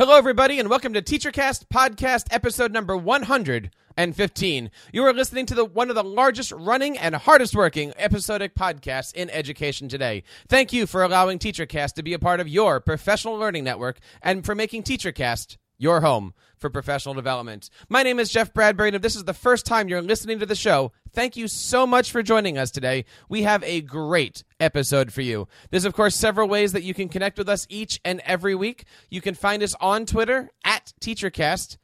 Hello, everybody, and welcome to TeacherCast Podcast, episode number 115. You are listening to the one of the largest running and hardest working episodic podcasts in education today. Thank you for allowing TeacherCast to be a part of your professional learning network and for making TeacherCast your home for professional development. My name is Jeff Bradbury, and if this is the first time you're listening to the show, thank you so much for joining us today. We have a great episode for you. There's, of course, several ways that you can connect with us each and every week. You can find us on Twitter at TeacherCast,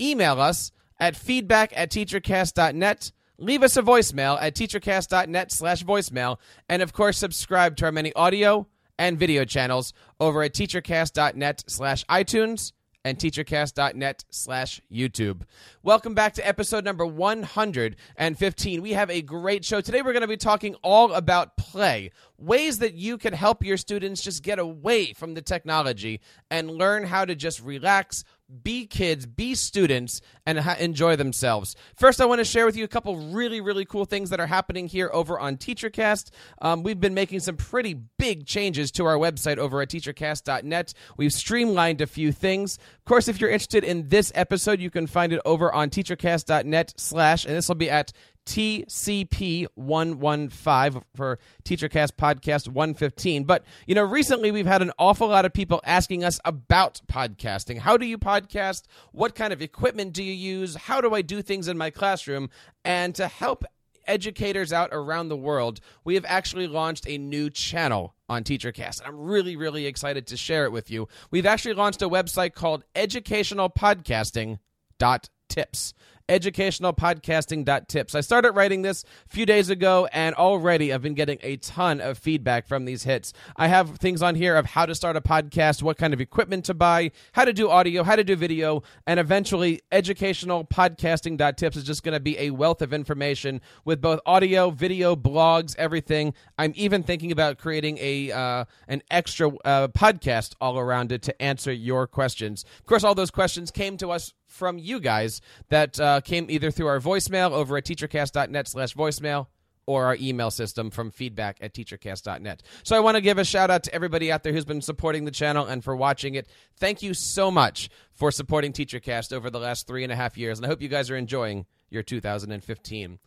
email us at feedback at teachercast.net. Leave us a voicemail at teachercast.net slash voicemail. And of course, subscribe to our many audio and video channels over at teachercast.net slash iTunes and teachercast.net slash YouTube. Welcome back to episode number 115. We have a great show. Today we're going to be talking all about play, ways that you can help your students just get away from the technology and learn how to just relax, be kids, be students, and ha- enjoy themselves. First, I want to share with you a couple really, really cool things that are happening here over on TeacherCast. Um, we've been making some pretty big changes to our website over at teachercast.net. We've streamlined a few things. Of course, if you're interested in this episode, you can find it over on teachercast.net slash, and this will be at TCP115 for TeacherCast Podcast 115. But, you know, recently we've had an awful lot of people asking us about podcasting. How do you podcast? What kind of equipment do you use? How do I do things in my classroom? And to help educators out around the world, we have actually launched a new channel on TeacherCast. And I'm really, really excited to share it with you. We've actually launched a website called educationalpodcasting.tips educationalpodcasting.tips. I started writing this a few days ago, and already I've been getting a ton of feedback from these hits. I have things on here of how to start a podcast, what kind of equipment to buy, how to do audio, how to do video, and eventually educationalpodcasting.tips is just going to be a wealth of information with both audio, video, blogs, everything. I'm even thinking about creating a uh, an extra uh, podcast all around it to answer your questions. Of course, all those questions came to us from you guys that uh, came either through our voicemail over at teachercast.net slash voicemail or our email system from feedback at teachercast.net. So I want to give a shout out to everybody out there who's been supporting the channel and for watching it. Thank you so much for supporting TeacherCast over the last three and a half years, and I hope you guys are enjoying your 2015.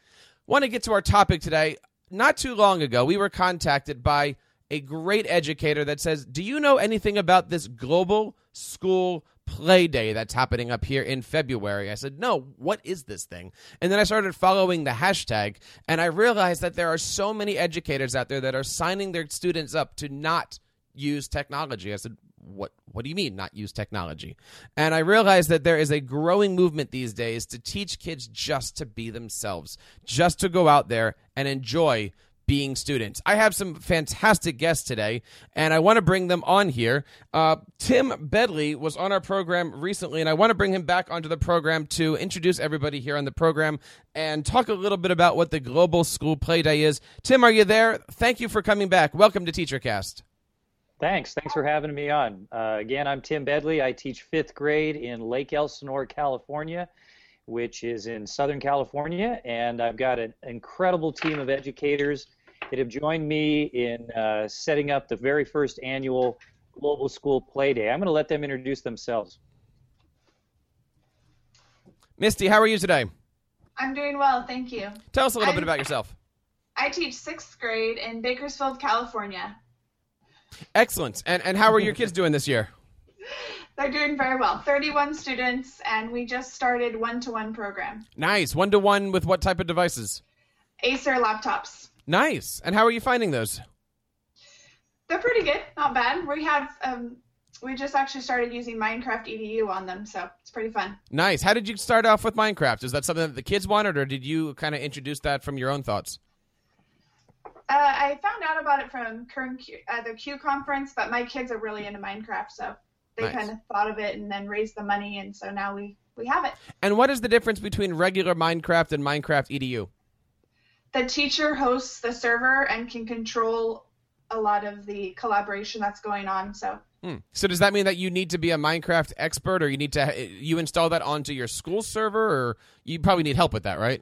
Want to get to our topic today. Not too long ago, we were contacted by a great educator that says, Do you know anything about this global school play day that's happening up here in February. I said, No, what is this thing? And then I started following the hashtag, and I realized that there are so many educators out there that are signing their students up to not use technology. I said, what what do you mean not use technology and i realized that there is a growing movement these days to teach kids just to be themselves just to go out there and enjoy being students. I have some fantastic guests today, and I want to bring them on here. Uh, Tim Bedley was on our program recently, and I want to bring him back onto the program to introduce everybody here on the program and talk a little bit about what the Global School Play Day is. Tim, are you there? Thank you for coming back. Welcome to TeacherCast. Thanks. Thanks for having me on. Uh, again, I'm Tim Bedley. I teach fifth grade in Lake Elsinore, California which is in Southern California, and I've got an incredible team of educators that have joined me in uh, setting up the very first annual Global School Play Day. I'm going to let them introduce themselves. Misty, how are you today? I'm doing well, thank you. Tell us a little I'm, bit about yourself. I teach sixth grade in Bakersfield, California. Excellent. And and how are your kids doing this year? They're doing very well. 31 students, and we just started one-to-one program. Nice. One-to-one with what type of devices? Acer laptops. Nice. And how are you finding those? They're pretty good, not bad. We have um, we just actually started using Minecraft EDU on them, so it's pretty fun. Nice. How did you start off with Minecraft? Is that something that the kids wanted, or did you kind of introduce that from your own thoughts? Uh, I found out about it from Kern CUE, uh, the CUE conference, but my kids are really into Minecraft, so they Nice. kind of thought of it and then raised the money, and so now we we have it. And what is the difference between regular Minecraft and Minecraft EDU? The teacher hosts the server and can control a lot of the collaboration that's going on. So Hmm. So does that mean that you need to be a Minecraft expert, or you need to you install that onto your school server, or you probably need help with that, right?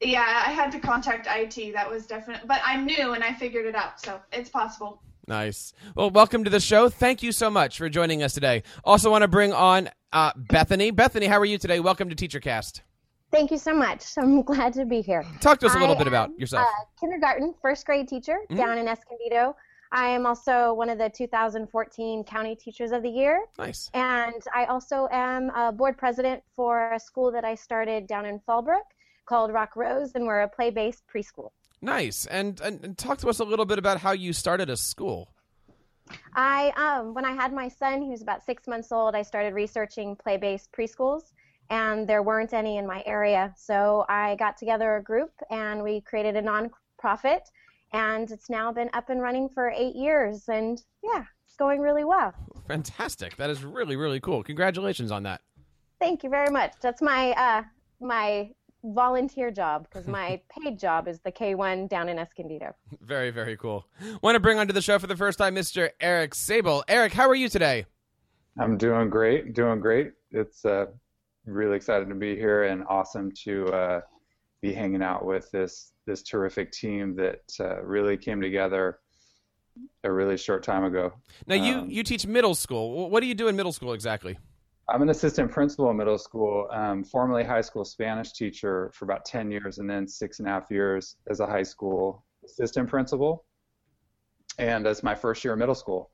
yeah, I had to contact IT. That was definite, but I'm new and I figured it out, so it's possible. Nice. Well, welcome to the show. Thank you so much for joining us today. Also, want to bring on uh, Bethany. Bethany, how are you today? Welcome to TeacherCast. Thank you so much. I'm glad to be here. Talk to us a little I bit about yourself. Kindergarten, first grade teacher Mhm. down in Escondido. I am also one of the 2014 County Teachers of the Year, nice. and I also am a board president for a school that I started down in Fallbrook called Rock Rose, and we're a play-based preschool. Nice. And, and and talk to us a little bit about how you started a school. I um when I had my son, he was about six months old. I started researching play-based preschools, and there weren't any in my area. So I got together a group and we created a nonprofit, and it's now been up and running for eight years. And yeah, it's going really well. Fantastic. That is really really cool. Congratulations on that. Thank you very much. That's my uh my volunteer job because my paid job is the K1 down in Escondido. Very very cool. Want to bring onto the show for the first time Mr. Eric Saibel. Eric, how are you today? I'm doing great, doing great. It's uh, really excited to be here and awesome to uh, be hanging out with this this terrific team that uh, really came together a really short time ago. Now you Um, you teach middle school. What do you do in middle school exactly? I'm an assistant principal in middle school, um, formerly high school Spanish teacher for about 10 years, and then six and a half years as a high school assistant principal. And as my first year in middle school,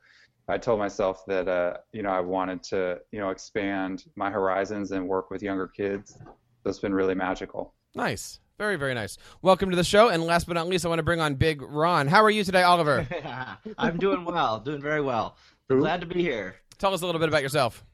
I told myself that uh, you know I wanted to you know expand my horizons and work with younger kids. So it's been really magical. Nice. Very, very nice. Welcome to the show. And last but not least, I want to bring on Big Ron. How are you today, Oliver? I'm doing well, doing very well. Glad to be here. Tell us a little bit about yourself.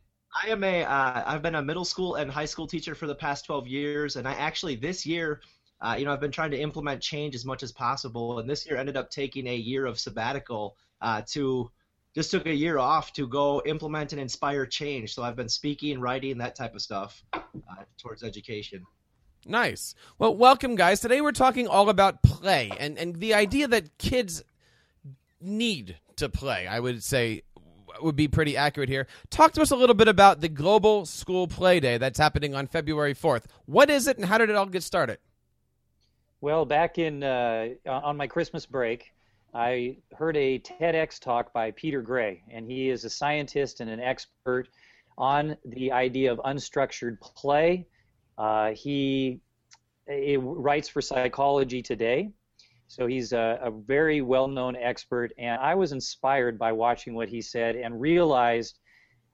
I am a uh, I've been a middle school and high school teacher for the past 12 years, and I actually this year, uh, you know, I've been trying to implement change as much as possible, and this year ended up taking a year of sabbatical uh, to just took a year off to go implement and inspire change. So I've been speaking, writing, that type of stuff uh, towards education. Nice. Well, welcome, guys. Today we're talking all about play and, and the idea that kids need to play, I would say would be pretty accurate here. Talk to us a little bit about the Global School Play Day that's happening on February 4th. What is it and how did it all get started? Well, back in uh, on my Christmas break, I heard a TEDx talk by Peter Gray, and he is a scientist and an expert on the idea of unstructured play. Uh, he he writes for Psychology Today, so he's a, a very well-known expert. And I was inspired by watching what he said and realized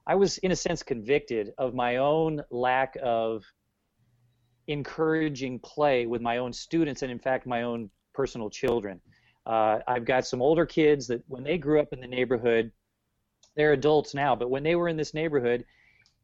I was, in a sense, convicted of my own lack of encouraging play with my own students and in fact my own personal children uh, i've got some older kids that when they grew up in the neighborhood they're adults now but when they were in this neighborhood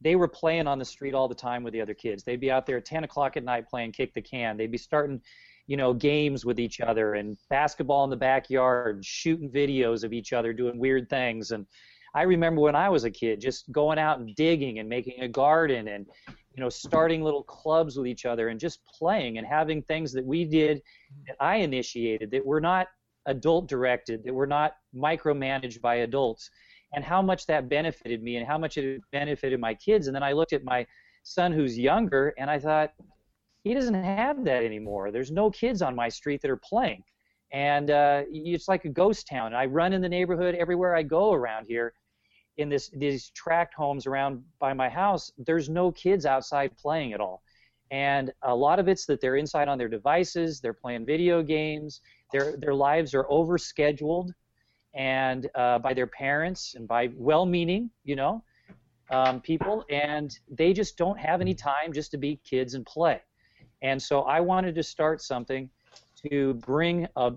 they were playing on the street all the time with the other kids. They'd be out there at 10 o'clock at night playing kick the can. They'd be starting you know games with each other and basketball in the backyard shooting videos of each other doing weird things. And i remember when i was a kid just going out and digging and making a garden and you know starting little clubs with each other and just playing and having things that we did that i initiated that were not adult directed that were not micromanaged by adults and how much that benefited me and how much it benefited my kids. And then i looked at my son who's younger and i thought he doesn't have that anymore. There's no kids on my street that are playing. And uh, it's like a ghost town. I run in the neighborhood everywhere i go around here in this these tract homes around by my house. There's no kids outside playing at all. And a lot of it's that they're inside on their devices they're playing video games their their lives are overscheduled and uh, by their parents and by well-meaning you know um, people and they just don't have any time just to be kids and play and so i wanted to start something to bring a,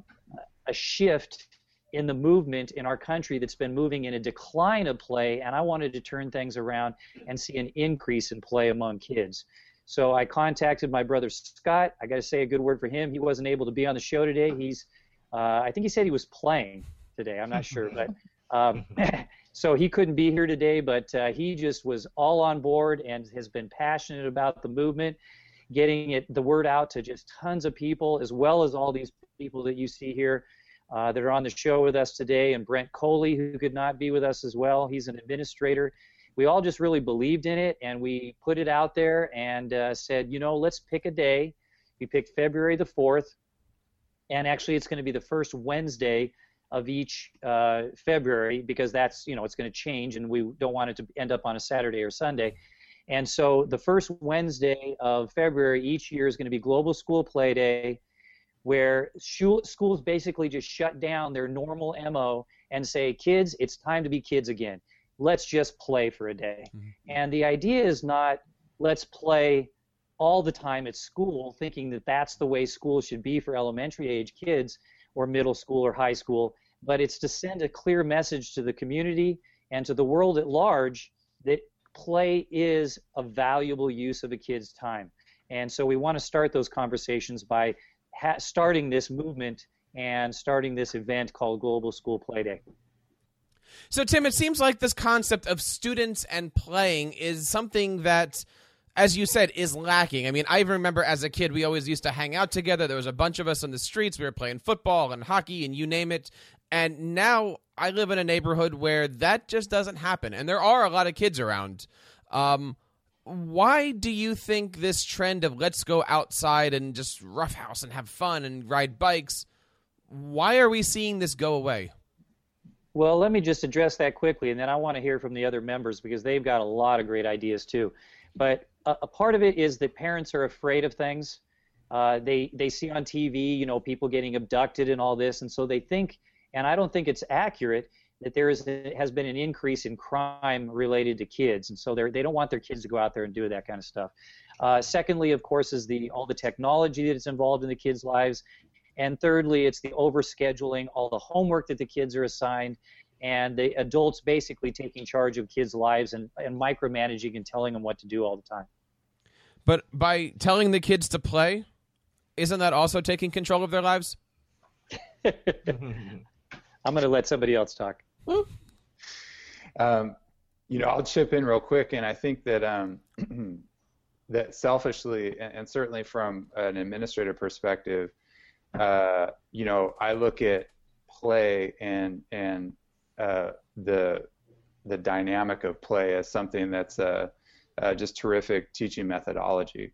a shift in the movement in our country that's been moving in a decline of play, and I wanted to turn things around and see an increase in play among kids. So I contacted my brother Scott. I got to say a good word for him. He wasn't able to be on the show today. He's, uh, I think he said he was playing today. I'm not sure, but um, so he couldn't be here today. But uh, he just was all on board and has been passionate about the movement, getting it the word out to just tons of people, as well as all these people that you see here uh, that are on the show with us today, and Brent Coley, who could not be with us as well. He's an administrator. We all just really believed in it, and we put it out there and uh, said, you know, let's pick a day. We picked February the 4th, and actually, it's going to be the first Wednesday of each uh, February because that's you know it's going to change and we don't want it to end up on a Saturday or Sunday. And so the first Wednesday of February each year is going to be Global School Play Day, where schools basically just shut down their normal MO and say, kids, it's time to be kids again. Let's just play for a day. Mm-hmm. And the idea is not let's play all the time at school, thinking that that's the way school should be for elementary age kids or middle school or high school, but it's to send a clear message to the community and to the world at large that play is a valuable use of a kid's time. And so we want to start those conversations by ha- starting this movement and starting this event called Global School Play Day. So, Tim, it seems like this concept of students and playing is something that as you said, is lacking. I mean, I remember as a kid, we always used to hang out together. There was a bunch of us on the streets. We were playing football and hockey and you name it. And now I live in a neighborhood where that just doesn't happen. And there are a lot of kids around. Um, why do you think this trend of let's go outside and just roughhouse and have fun and ride bikes, why are we seeing this go away? Well, let me just address that quickly, and then I want to hear from the other members because they've got a lot of great ideas too. But a, a part of it is that parents are afraid of things. Uh, they they see on TV, you know, people getting abducted and all this, and so they think, and I don't think it's accurate that there is has been an increase in crime related to kids, and so they they don't want their kids to go out there and do that kind of stuff. Uh, secondly, of course, is the all the technology that's involved in the kids' lives, and thirdly, it's the overscheduling, all the homework that the kids are assigned, and the adults basically taking charge of kids' lives and, and micromanaging and telling them what to do all the time. But by telling the kids to play, isn't that also taking control of their lives? I'm going to let somebody else talk. Um, you know, I'll chip in real quick, and I think that um, that selfishly, and, and, certainly from an administrative perspective, uh, you know, I look at play and and uh, the the dynamic of play as something that's uh, uh, just terrific teaching methodology.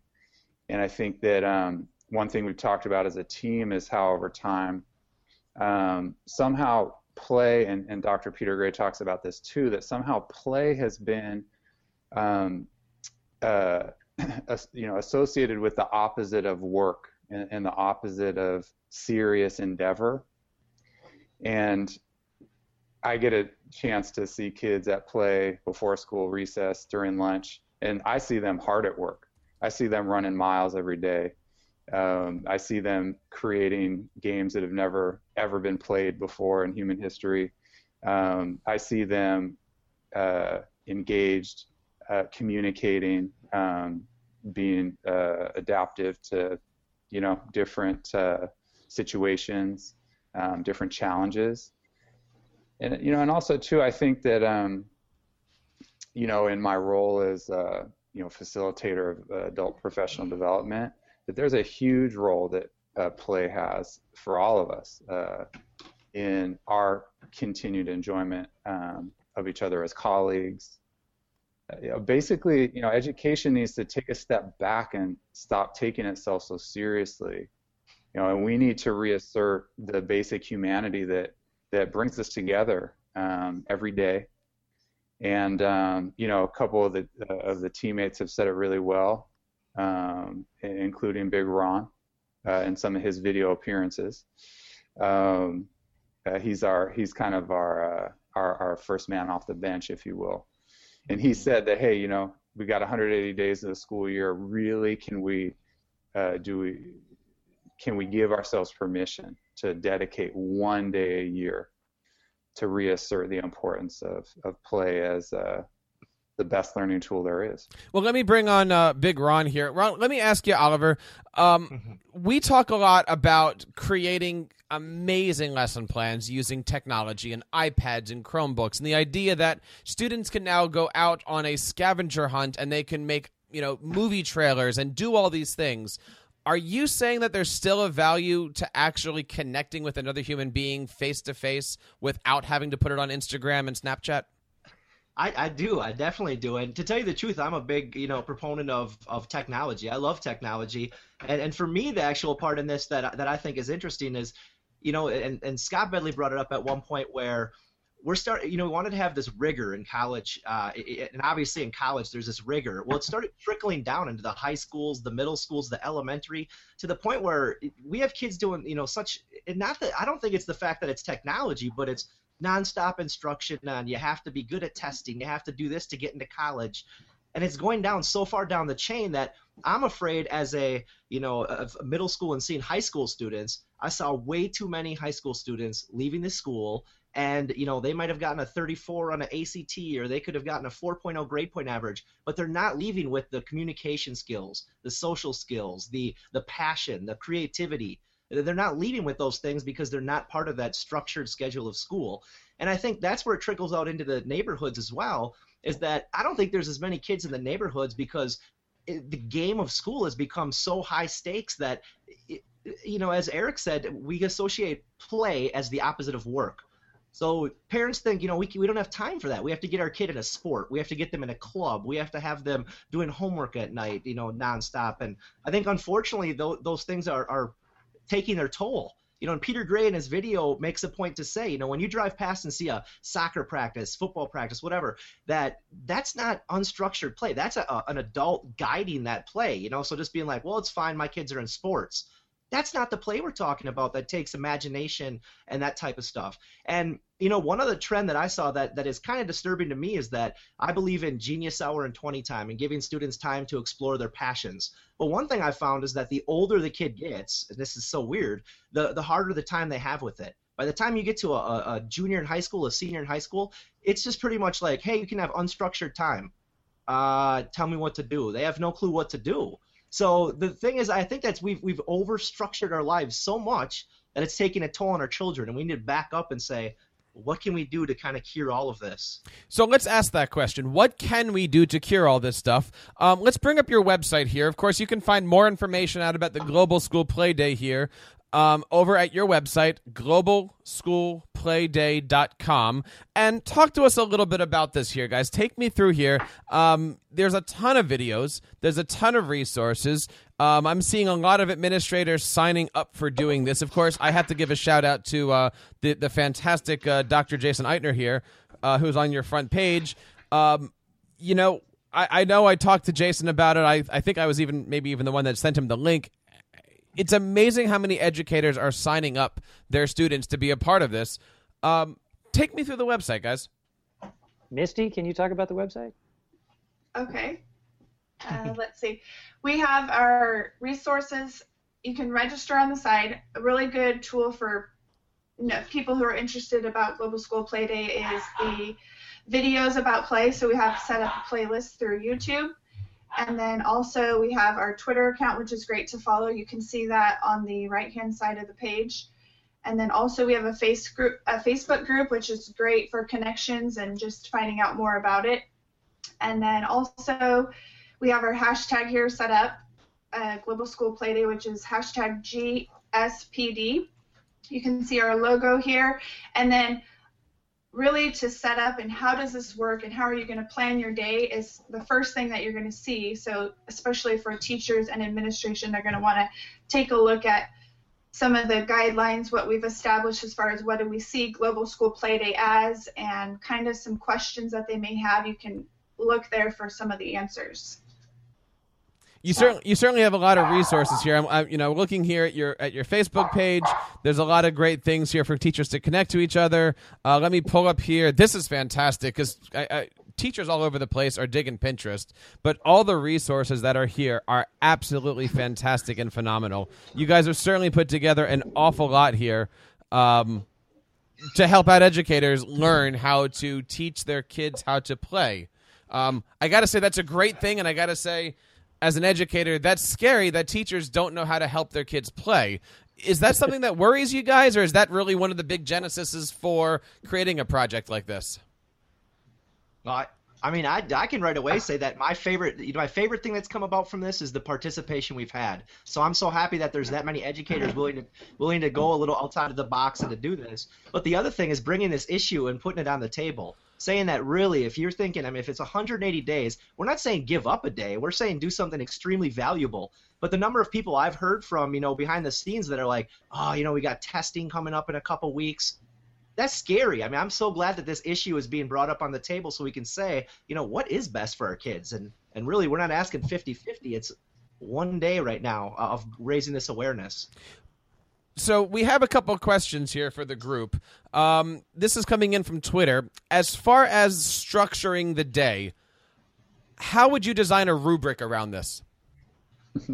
And I think that um, one thing we've talked about as a team is how over time um, somehow play and, and, Dr. Peter Gray talks about this too that somehow play has been um, uh, you know associated with the opposite of work and, and the opposite of serious endeavor and I get a chance to see kids at play before school recess during lunch, and I see them hard at work. I see them running miles every day. Um, I see them creating games that have never ever been played before in human history. Um, I see them uh, engaged, uh, communicating, um, being uh, adaptive to, you know, different uh, situations, um, different challenges and you know, and also too, I think that um, you know, in my role as uh, you know facilitator of uh, adult professional development, that there's a huge role that uh, play has for all of us uh, in our continued enjoyment um, of each other as colleagues. Uh, you know, basically, you know, education needs to take a step back and stop taking itself so seriously. You know, and we need to reassert the basic humanity that that brings us together um, every day. And um, you know, a couple of the uh, of the teammates have said it really well, um, including Big Ron uh, in some of his video appearances. Um, uh, he's our he's kind of our, uh, our our first man off the bench, if you will. And he said that hey, you know, we got 180 days of the school year. Really, can we uh, do we can we give ourselves permission to dedicate one day a year to reassert the importance of, of play as uh, the best learning tool there is. Well, let me bring on uh, Big Ron here. Ron, let me ask you, Oliver. Um, mm-hmm. We talk a lot about creating amazing lesson plans using technology and iPads and Chromebooks, and the idea that students can now go out on a scavenger hunt and they can make you know movie trailers and do all these things. Are you saying that there's still a value to actually connecting with another human being face to face without having to put it on Instagram and Snapchat? I, I do. I definitely do. And to tell you the truth, I'm a big, you know, proponent of, of technology. I love technology. And and for me the actual part in this that that I think is interesting is you know, and, and Scott Bedley brought it up at one point where we're starting, you know, we wanted to have this rigor in college, uh, and obviously in college there's this rigor. Well, it started trickling down into the high schools, the middle schools, the elementary, to the point where we have kids doing, you know, such. Not that I don't think it's the fact that it's technology, but it's nonstop instruction on you have to be good at testing, you have to do this to get into college, and it's going down so far down the chain that I'm afraid as a you know a middle school and seeing high school students, I saw way too many high school students leaving the school. And you know they might have gotten a 34 on an ACT or they could have gotten a 4.0 grade point average but they're not leaving with the communication skills the social skills the the passion the creativity. They're not leaving with those things because they're not part of that structured schedule of school. And i think that's where it trickles out into the neighborhoods as well is that i don't think there's as many kids in the neighborhoods because it, the game of school has become so high stakes that it, you know as eric said we associate play as the opposite of work so parents think, you know, we, we don't have time for that. We have to get our kid in a sport. We have to get them in a club. We have to have them doing homework at night, you know, nonstop. And I think unfortunately th- those things are, are taking their toll. You know, and Peter Gray in his video makes a point to say, you know, when you drive past and see a soccer practice, football practice, whatever, that that's not unstructured play. That's a, a, an adult guiding that play. You know, so just being like, well, it's fine, my kids are in sports that's not the play we're talking about that takes imagination and that type of stuff. And you know, one other trend that I saw that that is kind of disturbing to me is that I believe in genius hour and 20 time and giving students time to explore their passions. But one thing I found is that the older the kid gets, and this is so weird, the the harder the time they have with it. By the time you get to a, a junior in high school, a senior in high school, it's just pretty much like, hey, you can have unstructured time. Uh, tell me what to do. They have no clue what to do. So the thing is, I think that's we've we've overstructured our lives so much that it's taking a toll on our children, and we need to back up and say, what can we do to kind of cure all of this? So let's ask that question. What can we do to cure all this stuff? Um, let's bring up your website here. Of course, you can find more information out about the Global School Play Day here um, over at your website, globalschoolplayday.com, and talk to us a little bit about this here, guys. Take me through here. Um, there's a ton of videos, there's a ton of resources. Um, I'm seeing a lot of administrators signing up for doing this. Of course, I have to give a shout out to uh, the, the fantastic uh, Dr. Jason Eitner here, uh, who's on your front page. Um, you know, I, I, know I talked to Jason about it. I, I think I was even maybe even the one that sent him the link it's amazing how many educators are signing up their students to be a part of this. Um, take me through the website, guys. Misty, can you talk about the website? Okay. Uh, let's see. We have our resources. You can register on the site. A really good tool for you know, people who are interested about Global School Play Day is the videos about play. So we have set up a playlist through YouTube. And then also we have our Twitter account, which is great to follow. You can see that on the right-hand side of the page. And then also we have a, face group, a Facebook group, which is great for connections and just finding out more about it. And then also we have our hashtag here set up, uh, Global School Playday, which is hashtag GSPD. You can see our logo here. And then really to set up and how does this work and how are you going to plan your day is the first thing that you're going to see. So especially for teachers and administration, they're going to want to take a look at some of the guidelines, what we've established as far as what do we see Global School Play Day as, and kind of some questions that they may have. You can look there for some of the answers. You certainly you certainly have a lot of resources here. I'm, I'm, you know looking here at your at your Facebook page. There's a lot of great things here for teachers to connect to each other. Uh, let me pull up here. This is fantastic because teachers all over the place are digging Pinterest, but all the resources that are here are absolutely fantastic and phenomenal. You guys have certainly put together an awful lot here. Um, to help out educators learn how to teach their kids how to play. Um, I got to say that's a great thing, and I got to say as an educator, that's scary that teachers don't know how to help their kids play. Is that something that worries you guys, or is that really one of the big genesis for creating a project like this? Well, I, I mean, I, I can right away say that my favorite, you know, my favorite thing that's come about from this is the participation we've had. So I'm so happy that there's that many educators willing to willing to go a little outside of the box and to do this. But the other thing is bringing this issue and putting it on the table. Saying that really, if you're thinking, I mean, if it's 180 days, we're not saying give up a day. We're saying do something extremely valuable. But the number of people I've heard from, you know, behind the scenes that are like, oh, you know, we got testing coming up in a couple weeks. That's scary. I mean, I'm so glad that this issue is being brought up on the table so we can say, you know, what is best for our kids? And and really, we're not asking 50-50. It's one day right now uh, of raising this awareness. So we have a couple questions here for the group. Um, this is coming in from Twitter. As far as structuring the day, how would you design a rubric around this?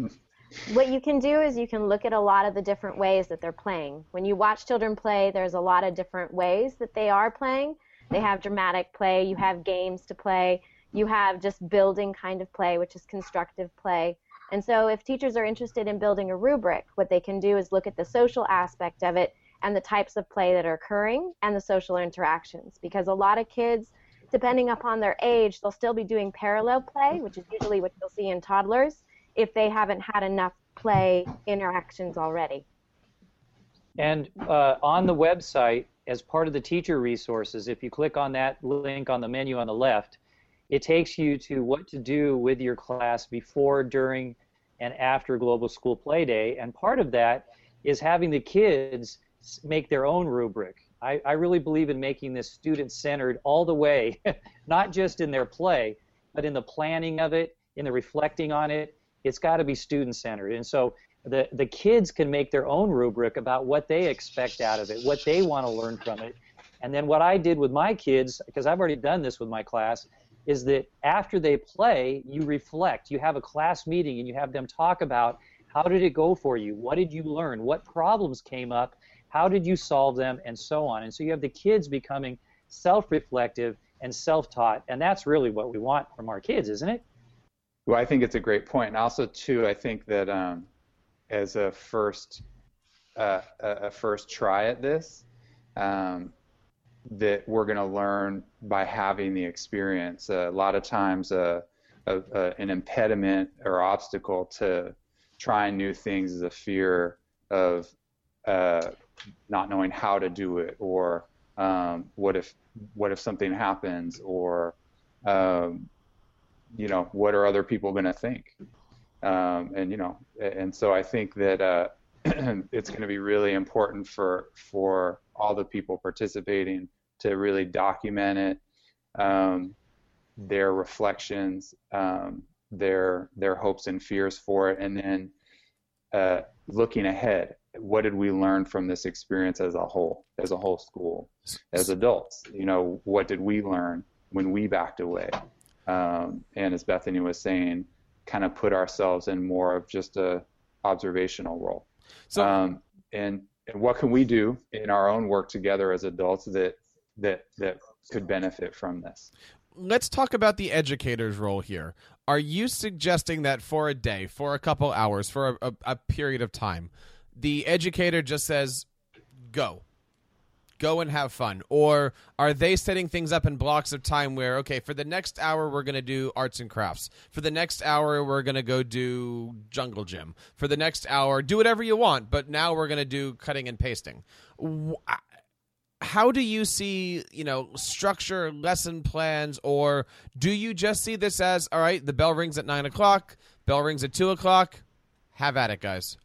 what you can do is you can look at a lot of the different ways that they're playing. When you watch children play, there's a lot of different ways that they are playing. They have dramatic play, you have games to play, you have just building kind of play, which is constructive play. And so if teachers are interested in building a rubric, what they can do is look at the social aspect of it and the types of play that are occurring and the social interactions because a lot of kids depending upon their age, they'll still be doing parallel play, which is usually what you'll see in toddlers if they haven't had enough play interactions already. And uh, on the website, as part of the teacher resources, if you click on that link on the menu on the left, it takes you to what to do with your class before, during, and after Global School Play Day. And part of that is having the kids make their own rubric. I, I really believe in making this student centered all the way, not just in their play, but in the planning of it, in the reflecting on it. It's got to be student centered. And so the, the kids can make their own rubric about what they expect out of it, what they want to learn from it. And then what I did with my kids, because I've already done this with my class, is that after they play, you reflect. You have a class meeting and you have them talk about how did it go for you? What did you learn? What problems came up? How did you solve them? And so on. And so you have the kids becoming self reflective and self taught. And that's really what we want from our kids, isn't it? Well, I think it's a great point. And also, too, I think that um, as a first uh, a first try at this, um, that we're going to learn by having the experience. Uh, a lot of times, uh, a, a, an impediment or obstacle to trying new things is a fear of uh, not knowing how to do it, or um, what if what if something happens, or um, you know what are other people going to think, um, and you know, and so I think that uh, it's going to be really important for for all the people participating to really document it, um, their reflections, um, their their hopes and fears for it, and then uh, looking ahead what did we learn from this experience as a whole, as a whole school, as adults? You know, what did we learn when we backed away? Um, and as Bethany was saying, kind of put ourselves in more of just a observational role. So, um, and and what can we do in our own work together as adults that that that could benefit from this? Let's talk about the educator's role here. Are you suggesting that for a day, for a couple hours, for a, a, a period of time, the educator just says, go. Go and have fun. Or are they setting things up in blocks of time where, okay, for the next hour, we're going to do arts and crafts. For the next hour, we're going to go do jungle gym. For the next hour, do whatever you want, but now we're going to do cutting and pasting. How do you see, you know, structure lesson plans, or do you just see this as, all right, the bell rings at nine o'clock, bell rings at two o'clock, have at it, guys?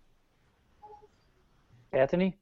Bethany?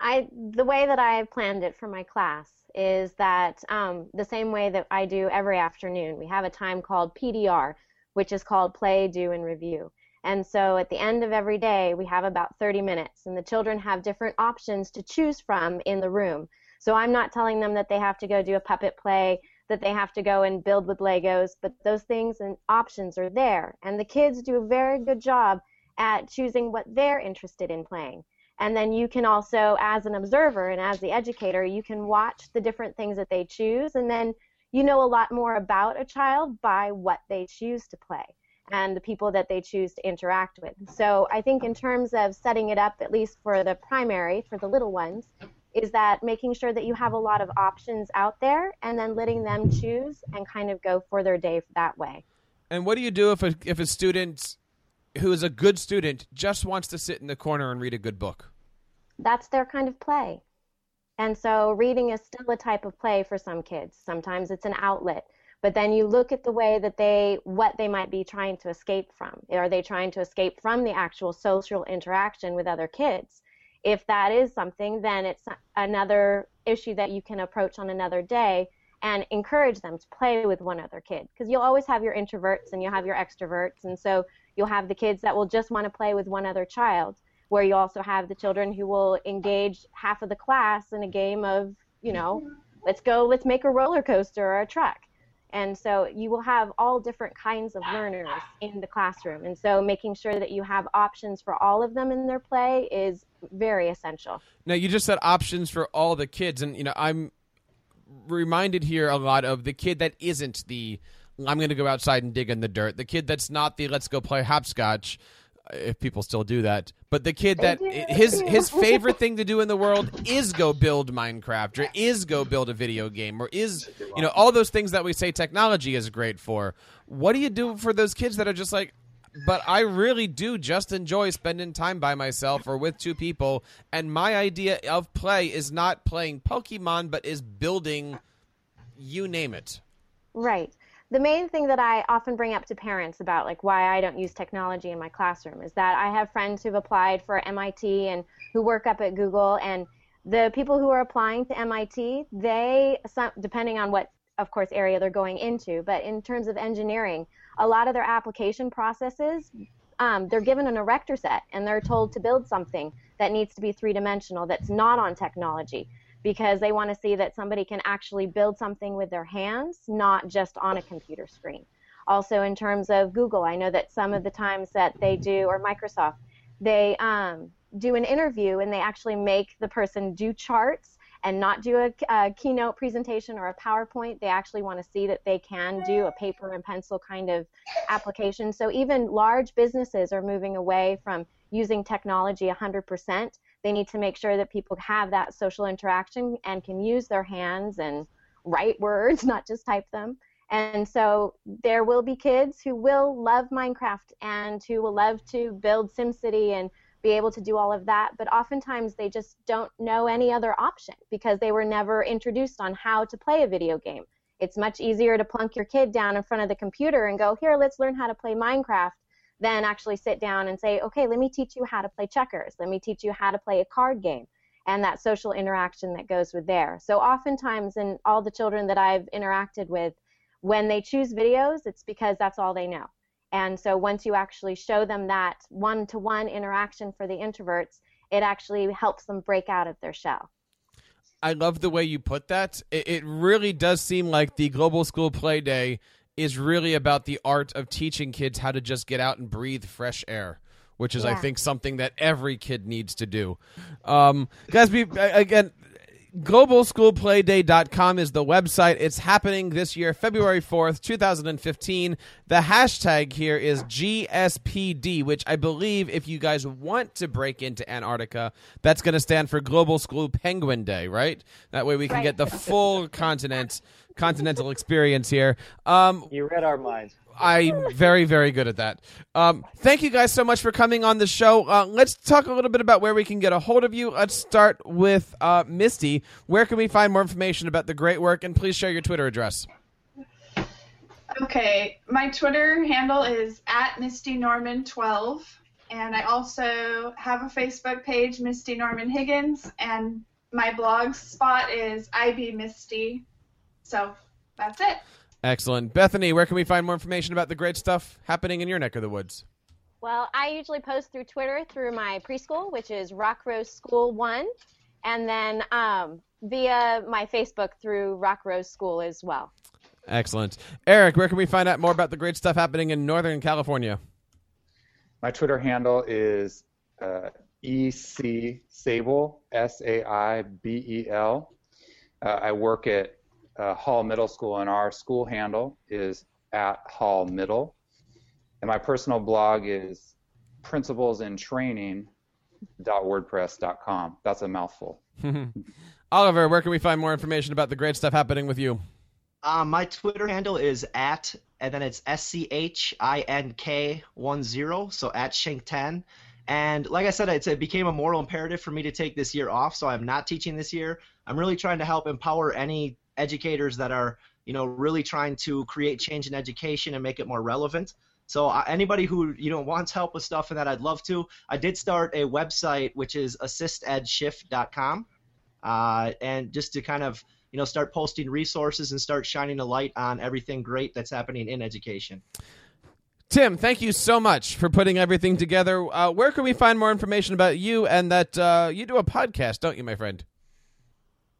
I the way that I have planned it for my class is that um, the same way that I do every afternoon. We have a time called PDR, which is called Play, Do, and Review. And so at the end of every day, we have about 30 minutes, and the children have different options to choose from in the room. So I'm not telling them that they have to go do a puppet play, that they have to go and build with Legos, but those things and options are there. And the kids do a very good job at choosing what they're interested in playing. And then you can also, as an observer and as the educator, you can watch the different things that they choose. And then you know a lot more about a child by what they choose to play and the people that they choose to interact with. So I think in terms of setting it up, at least for the primary, for the little ones, is that making sure that you have a lot of options out there and then letting them choose and kind of go for their day that way. And what do you do if a, if a student who is a good student just wants to sit in the corner and read a good book. That's their kind of play. And so reading is still a type of play for some kids. Sometimes it's an outlet. But then you look at the way that they, what they might be trying to escape from. Are they trying to escape from the actual social interaction with other kids? If that is something, then it's another issue that you can approach on another day and encourage them to play with one other kid. Because you'll always have your introverts and you'll have your extroverts. And so you'll have the kids that will just want to play with one other child, where you also have the children who will engage half of the class in a game of, you know, mm-hmm. let's go, let's make a roller coaster or a truck. And so you will have all different kinds of learners in the classroom. And so making sure that you have options for all of them in their play is very essential. Now you just said options for all the kids and you know I'm reminded here a lot of the kid that isn't the I'm going to go outside and dig in the dirt. The kid that's not the let's go play hopscotch uh, if people still do that. But the kid that his his favorite thing to do in the world is go build Minecraft or is go build a video game or is you know all those things that we say technology is great for. What do you do for those kids that are just like but I really do just enjoy spending time by myself or with two people and my idea of play is not playing Pokemon but is building you name it. Right the main thing that I often bring up to parents about like why I don't use technology in my classroom is that I have friends who've applied for MIT and who work up at Google and the people who are applying to MIT, they depending on what of course area they're going into, but in terms of engineering, a lot of their application processes um, they're given an erector set and they're told to build something that needs to be three dimensional that's not on technology because they want to see that somebody can actually build something with their hands, not just on a computer screen. Also, in terms of Google, I know that some of the times that they do, or Microsoft, they um, do an interview and they actually make the person do charts and not do a, a, keynote presentation or a PowerPoint. They actually want to see that they can do a paper and pencil kind of application. So even large businesses are moving away from using technology 100% they need to make sure that people have that social interaction and can use their hands and write words, not just type them. And so there will be kids who will love Minecraft and who will love to build SimCity and be able to do all of that, but oftentimes they just don't know any other option because they were never introduced on how to play a video game. It's much easier to plunk your kid down in front of the computer and go, here, let's learn how to play Minecraft then actually sit down and say, okay, let me teach you how to play checkers. Let me teach you how to play a card game and that social interaction that goes with there. So oftentimes in all the children that I've interacted with, when they choose videos, it's because that's all they know. And so once you actually show them that one-to-one interaction for the introverts, it actually helps them break out of their shell. I love the way you put that. It, really does seem like the Global School Play Day is really about the art of teaching kids how to just get out and breathe fresh air which is yeah. I think something that every kid needs to do. Um, guys, be, again, globalschoolplayday.com is the website. It's happening this year, February 4th, 2015. The hashtag here is GSPD, which I believe if you guys want to break into Antarctica, that's going to stand for Global School Penguin Day, right? That way we can right. get the full continent continental experience here. Um, you read our minds. I'm very, very good at that. Um, thank you guys so much for coming on the show. Uh, let's talk a little bit about where we can get a hold of you. Let's start with uh, Misty. Where can we find more information about the great work? And please share your Twitter address. Okay, my Twitter handle is at Misty Norman 12, and I also have a Facebook page, Misty Norman Higgins, and my blog spot is IB Misty so that's it. Excellent. Bethany, where can we find more information about the great stuff happening in your neck of the woods? Well, I usually post through Twitter through my preschool, which is Rock Rose School One, and then um, via my Facebook through Rock Rose School as well. Excellent. Eric, where can we find out more about the great stuff happening in Northern California? My Twitter handle is uh, EC Saibel, S A I B E L. Uh, I work at uh, Hall Middle School, and our school handle is at Hall Middle. And my personal blog is principlesintraining.wordpress.com. That's a mouthful. Oliver, where can we find more information about the great stuff happening with you? Uh, my Twitter handle is at, and then it's S C H I N K 1 0, so at Schink 10. And like I said, it's, it became a moral imperative for me to take this year off, so I'm not teaching this year. I'm really trying to help empower any educators that are, you know, really trying to create change in education and make it more relevant. So uh, anybody who you know wants help with stuff and that, I'd love to. I did start a website which is assistedshift.com, uh, and just to kind of you know start posting resources and start shining a light on everything great that's happening in education. Tim, thank you so much for putting everything together. Uh, where can we find more information about you and that uh, you do a podcast, don't you, my friend?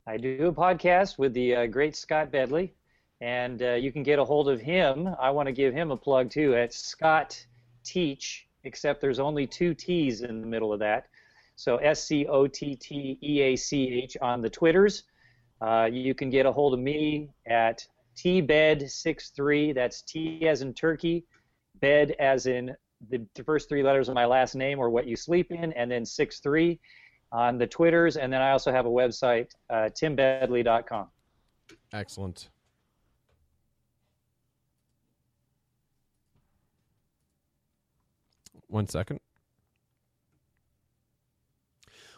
I do a podcast with the uh, great Scott Bedley, and uh, you can get a hold of him. I want to give him a plug too at Scott Teach, except there's only two T's in the middle of that. So S C O T T E A C H on the Twitters. Uh, you can get a hold of me at tbed63. That's T as in turkey, bed as in the first three letters of my last name or what you sleep in, and then 63 on the Twitters. And then I also have a website, uh, timbedley.com. Excellent. One second.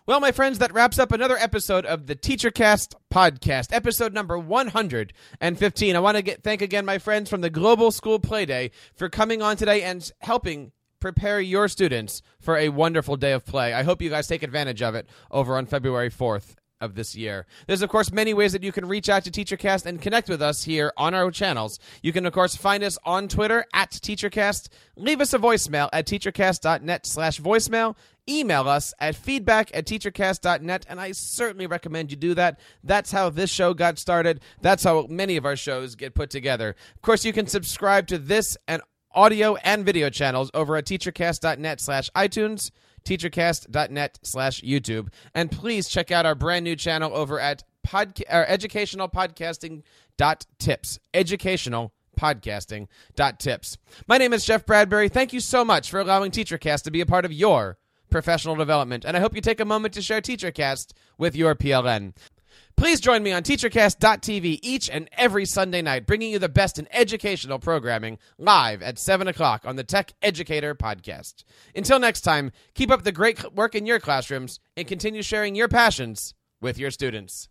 Well, my friends, that wraps up another episode of the TeacherCast podcast, episode number 115. I want to get thank again my friends from the Global School Playday for coming on today and helping prepare your students for a wonderful day of play. I hope you guys take advantage of it over on February 4th of this year. There's of course many ways that you can reach out to TeacherCast and connect with us here on our channels. You can of course find us on Twitter at TeacherCast. Leave us a voicemail at teachercast.net slash voicemail. Email us at feedback at teachercast.net, and I certainly recommend you do that. That's how this show got started. That's how many of our shows get put together. Of course, you can subscribe to this and audio and video channels over at teachercast.net slash iTunes teachercast.net slash YouTube. And please check out our brand new channel over at podca- uh, or educational podcasting dot tips. Educational podcasting dot tips. My name is Jeff Bradbury. Thank you so much for allowing TeacherCast to be a part of your professional development. And I hope you take a moment to share TeacherCast with your PLN. Please join me on TeacherCast.tv each and every Sunday night, bringing you the best in educational programming live at 7 o'clock on the Tech Educator podcast. Until next time, keep up the great work in your classrooms and continue sharing your passions with your students.